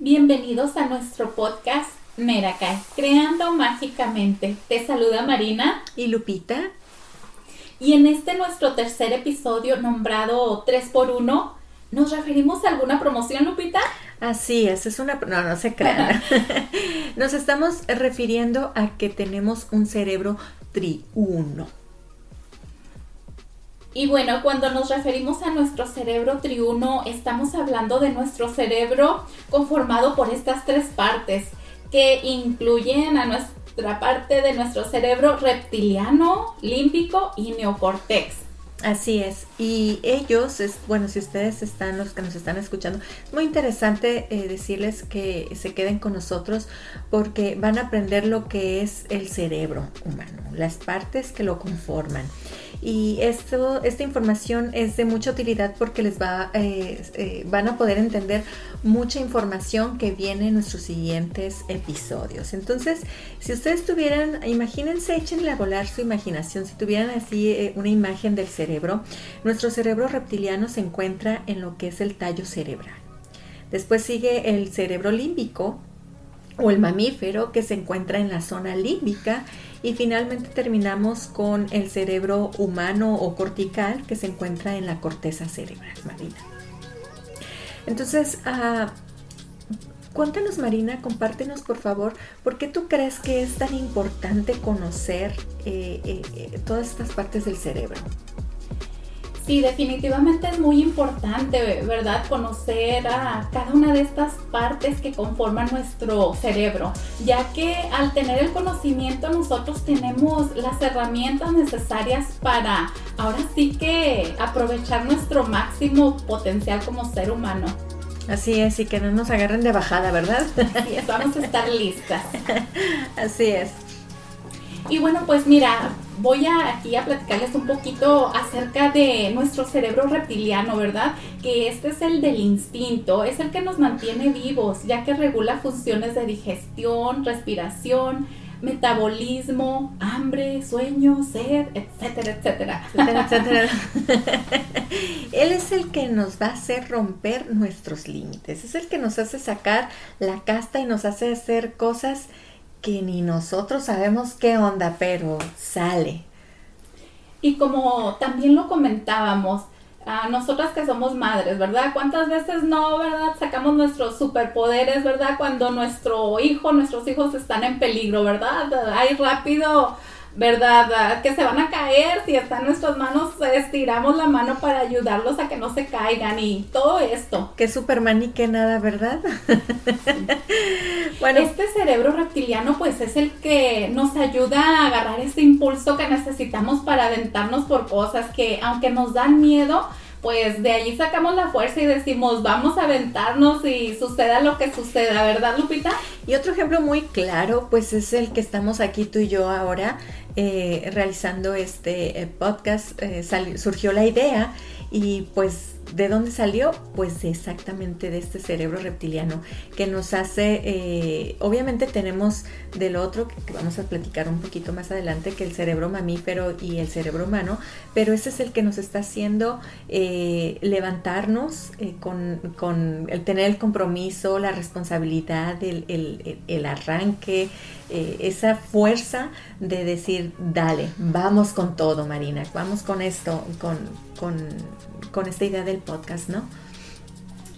Bienvenidos a nuestro podcast Meracay, Creando Mágicamente. Te saluda Marina y Lupita. Y en este nuestro tercer episodio nombrado 3x1, ¿nos referimos a alguna promoción, Lupita? Así es, es una... No, no se crean. Nos estamos refiriendo a que tenemos un cerebro triuno. Y bueno, cuando nos referimos a nuestro cerebro triuno, estamos hablando de nuestro cerebro conformado por estas tres partes que incluyen a nuestra parte de nuestro cerebro reptiliano, límbico y neocortex. Así es. Y ellos, bueno, si ustedes están, los que nos están escuchando, es muy interesante eh, decirles que se queden con nosotros porque van a aprender lo que es el cerebro humano, las partes que lo conforman. Y esto, esta información es de mucha utilidad porque les va, eh, eh, van a poder entender mucha información que viene en nuestros siguientes episodios. Entonces, si ustedes tuvieran, imagínense, échenle a volar su imaginación, si tuvieran así una imagen del cerebro, nuestro cerebro reptiliano se encuentra en lo que es el tallo cerebral. Después sigue el cerebro límbico o el mamífero que se encuentra en la zona límbica y finalmente terminamos con el cerebro humano o cortical que se encuentra en la corteza cerebral marina. Entonces, uh, cuéntanos Marina, compártenos por favor, ¿por qué tú crees que es tan importante conocer eh, eh, eh, todas estas partes del cerebro? Sí, definitivamente es muy importante, ¿verdad? Conocer a cada una de estas partes que conforman nuestro cerebro, ya que al tener el conocimiento nosotros tenemos las herramientas necesarias para ahora sí que aprovechar nuestro máximo potencial como ser humano. Así es, y que no nos agarren de bajada, ¿verdad? Así es, vamos a estar listas. Así es. Y bueno, pues mira, voy a, aquí a platicarles un poquito acerca de nuestro cerebro reptiliano, ¿verdad? Que este es el del instinto, es el que nos mantiene vivos, ya que regula funciones de digestión, respiración, metabolismo, hambre, sueño, sed, etcétera, etcétera. etcétera, etcétera. Él es el que nos va a hacer romper nuestros límites, es el que nos hace sacar la casta y nos hace hacer cosas que ni nosotros sabemos qué onda, pero sale. Y como también lo comentábamos, a nosotras que somos madres, ¿verdad? ¿Cuántas veces no, verdad? Sacamos nuestros superpoderes, ¿verdad? Cuando nuestro hijo, nuestros hijos están en peligro, ¿verdad? Hay rápido ¿verdad? Que se van a caer, si está en nuestras manos, estiramos la mano para ayudarlos a que no se caigan y todo esto. Que Superman y que nada, ¿verdad? bueno. Este cerebro reptiliano pues es el que nos ayuda a agarrar ese impulso que necesitamos para aventarnos por cosas que aunque nos dan miedo, pues de allí sacamos la fuerza y decimos, vamos a aventarnos y suceda lo que suceda, ¿verdad, Lupita? Y otro ejemplo muy claro, pues es el que estamos aquí tú y yo ahora eh, realizando este eh, podcast, eh, surgió la idea y pues ¿De dónde salió? Pues exactamente de este cerebro reptiliano que nos hace, eh, obviamente tenemos del otro, que, vamos a platicar un poquito más adelante, que el cerebro mamífero y el cerebro humano, pero ese es el que nos está haciendo eh, levantarnos eh, con, el tener el compromiso, la responsabilidad, el, arranque, esa fuerza de decir, dale, vamos con todo, Marina, vamos con esto, con, con con esta idea del podcast, ¿no?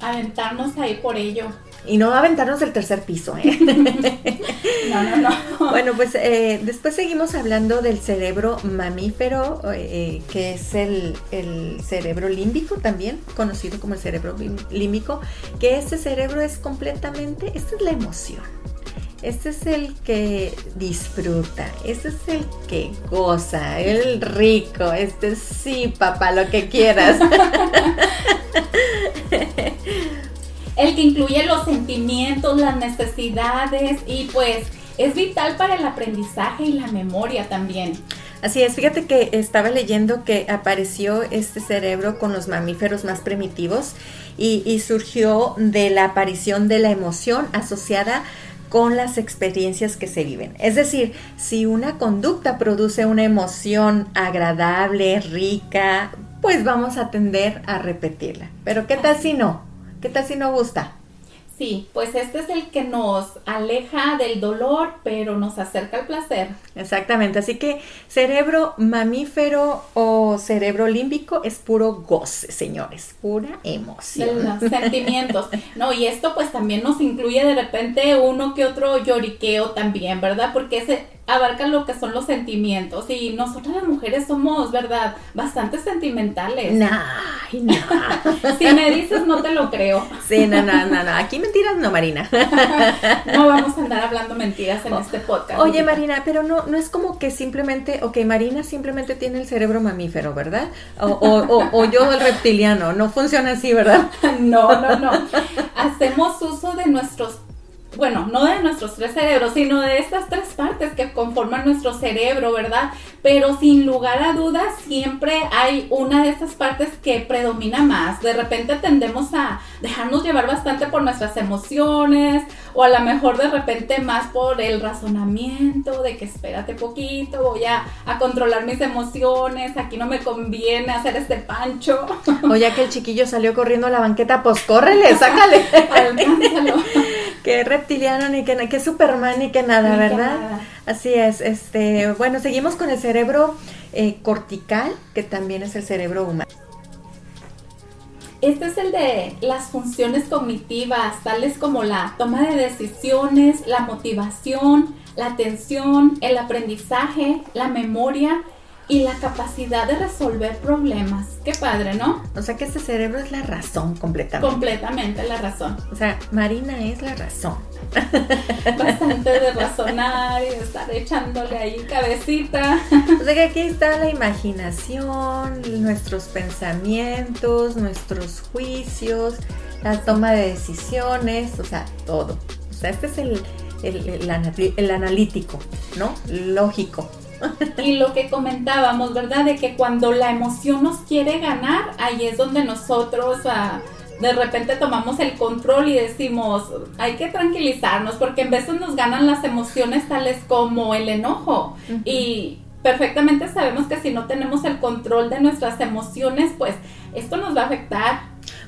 Aventarnos ahí por ello. Y no aventarnos del tercer piso, ¿eh? no, no, no. Bueno, pues eh, después seguimos hablando del cerebro mamífero, eh, que es el, el, cerebro límbico también, conocido como el cerebro límbico, que este cerebro es completamente, esta es la emoción este es el que disfruta, este es el que goza, el rico, este sí, papá, lo que quieras. el que incluye los sentimientos, las necesidades y pues es vital para el aprendizaje y la memoria también. Así es, fíjate que estaba leyendo que apareció este cerebro con los mamíferos más primitivos y, y surgió de la aparición de la emoción asociada con las experiencias que se viven. Es decir, si una conducta produce una emoción agradable, rica, pues vamos a tender a repetirla. Pero ¿qué tal si no? ¿Qué tal si no gusta? Sí, pues este es el que nos aleja del dolor, pero nos acerca al placer. Exactamente, así que cerebro mamífero o cerebro límbico es puro goce, señores, pura emoción. Los sentimientos. No, y esto pues también nos incluye de repente uno que otro lloriqueo también, ¿verdad? Porque ese abarca lo que son los sentimientos y nosotras las mujeres somos, ¿verdad? Bastante sentimentales. Nah, nah. si me dices no te lo creo. Sí, no, no, no, no. Aquí mentiras no, Marina. no vamos a andar hablando mentiras en este podcast. Oye, Marina, pero no, no es como que simplemente, ok, Marina simplemente tiene el cerebro mamífero, ¿verdad? O, o, o yo el reptiliano, no funciona así, ¿verdad? no, no, no. Hacemos uso de nuestros bueno, no de nuestros tres cerebros, sino de estas tres partes que conforman nuestro cerebro, ¿verdad? Pero sin lugar a dudas, siempre hay una de esas partes que predomina más. De repente tendemos a dejarnos llevar bastante por nuestras emociones, o a lo mejor de repente más por el razonamiento de que espérate poquito, voy a, controlar mis emociones, aquí no me conviene hacer este pancho. O ya que el chiquillo salió corriendo a la banqueta, pues córrele, sácale. Alcánzalo. que reptiliano ni que, que Superman ni que nada, ¿verdad? Así es. Este, bueno, seguimos con el cerebro eh, cortical, que también es el cerebro humano. Este es el de las funciones cognitivas, tales como la toma de decisiones, la motivación, la atención, el aprendizaje, la memoria y la capacidad de resolver problemas. Qué padre, ¿no? O sea que este cerebro es la razón completamente. Completamente la razón. O sea, Marina es la razón. Bastante de razonar y estar echándole ahí cabecita. O sea que aquí está la imaginación, nuestros pensamientos, nuestros juicios, la toma de decisiones, o sea, todo. O sea, este es el, el, el analítico, ¿no? Lógico. Y lo que comentábamos, ¿verdad? De que cuando la emoción nos quiere ganar, ahí es donde nosotros ah, de repente tomamos el control y decimos, hay que tranquilizarnos, porque en veces nos ganan las emociones tales como el enojo. Y perfectamente sabemos que si no tenemos el control de nuestras emociones, pues esto nos va a afectar.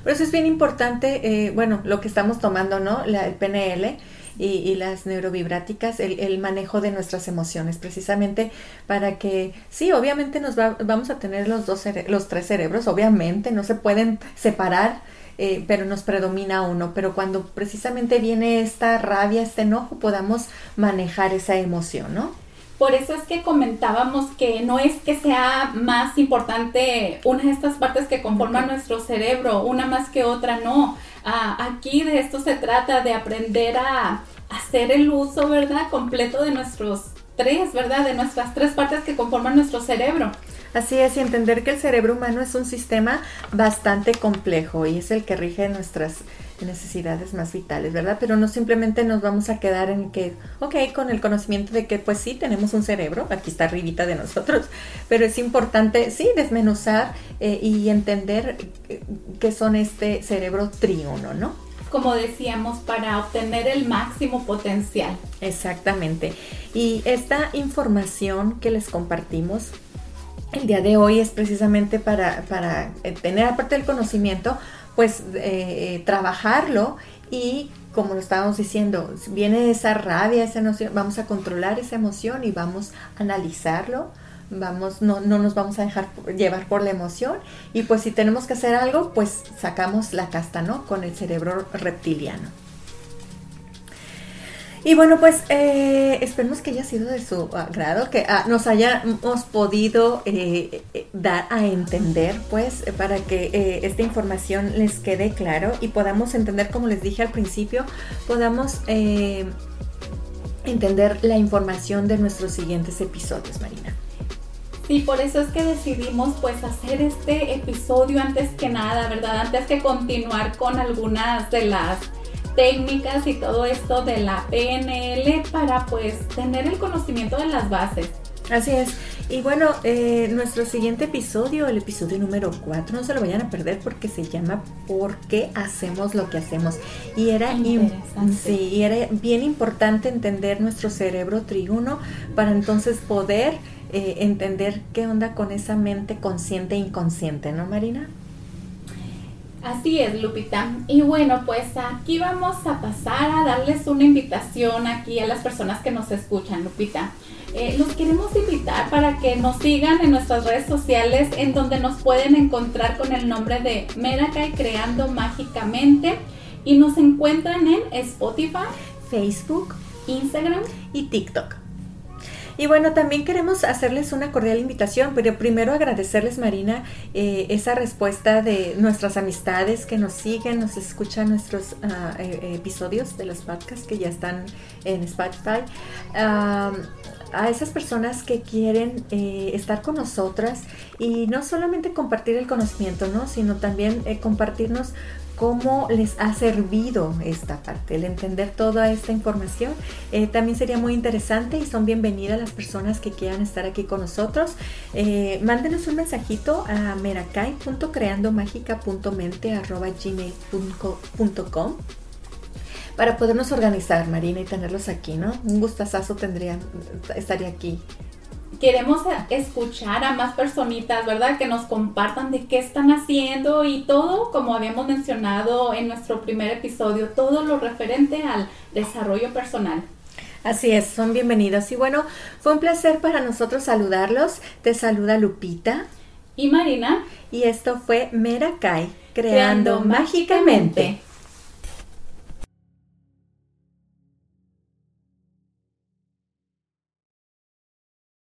Por eso es bien importante, eh, bueno, lo que estamos tomando, ¿no? La, el PNL y, las neurovibráticas, el, el, manejo de nuestras emociones, precisamente para que, sí, obviamente nos va, vamos a tener los, dos los tres cerebros, obviamente, no se pueden separar, eh, pero nos predomina uno, pero cuando precisamente viene esta rabia, este enojo, podamos manejar esa emoción, ¿no? Por eso es que comentábamos que no es que sea más importante una de estas partes que conforman nuestro cerebro, una más que otra, no. Ah, aquí de esto se trata de aprender a hacer el uso, ¿verdad? Completo de nuestros tres, ¿verdad? De nuestras tres partes que conforman nuestro cerebro. Así es, y entender que el cerebro humano es un sistema bastante complejo y es el que rige nuestras necesidades más vitales, ¿verdad? Pero no simplemente nos vamos a quedar en que, ok, con el conocimiento de que pues sí, tenemos un cerebro, aquí está arribita de nosotros, pero es importante, sí, desmenuzar eh, y entender eh, qué son este cerebro triuno, ¿no? Como decíamos, para obtener el máximo potencial. Exactamente. Y esta información que les compartimos el día de hoy es precisamente para, para eh, tener aparte del conocimiento, pues eh, eh, trabajarlo y como lo estábamos diciendo, viene esa rabia, esa emoción, vamos a controlar esa emoción y vamos a analizarlo, vamos, no, no nos vamos a dejar llevar por la emoción y pues si tenemos que hacer algo, pues sacamos la casta, ¿no? Con el cerebro reptiliano. Y bueno, pues eh, esperemos que haya sido de su agrado, que ah, nos hayamos podido eh, eh, dar a entender, pues, para que esta información les quede claro y podamos entender, como les dije al principio, podamos entender la información de nuestros siguientes episodios, Marina. Sí, por eso es que decidimos pues hacer este episodio antes que nada, ¿verdad? Antes que continuar con algunas de las técnicas y todo esto de la PNL para pues tener el conocimiento de las bases. Así es. Y bueno, eh, nuestro siguiente episodio, el episodio número 4, no se lo vayan a perder porque se llama ¿Por qué hacemos lo que hacemos? Y era, sí, era bien importante entender nuestro cerebro triuno para entonces poder eh, entender qué onda con esa mente consciente e inconsciente, ¿no, Marina? Así es, Lupita. Y bueno, pues aquí vamos a pasar a darles una invitación aquí a las personas que nos escuchan, Lupita. Eh, los queremos invitar para que nos sigan en nuestras redes sociales en donde nos pueden encontrar con el nombre de Merakai Creando Mágicamente y nos encuentran en Spotify, Facebook, Instagram y TikTok. Y bueno, también queremos hacerles una cordial invitación, pero primero agradecerles, Marina, eh, esa respuesta de nuestras amistades que nos siguen, nos escuchan nuestros eh, episodios de los podcasts que ya están en Spotify. a esas personas que quieren eh, estar con nosotras y no solamente compartir el conocimiento, ¿no? sino también compartirnos cómo les ha servido esta parte, el entender toda esta información. Eh, también sería muy interesante y son bienvenidas las personas que quieran estar aquí con nosotros. Eh, mándenos un mensajito a gmail.com para podernos organizar, Marina, y tenerlos aquí, ¿no? Un gustazazo tendría, estaría aquí queremos escuchar a más personitas, ¿verdad? Que nos compartan de qué están haciendo y todo, como habíamos mencionado en nuestro primer episodio, todo lo referente al desarrollo personal. Así es, son bienvenidos. Y bueno, fue un placer para nosotros saludarlos. Te saluda Lupita. Y Marina. Y esto fue Merakai, creando, creando mágicamente.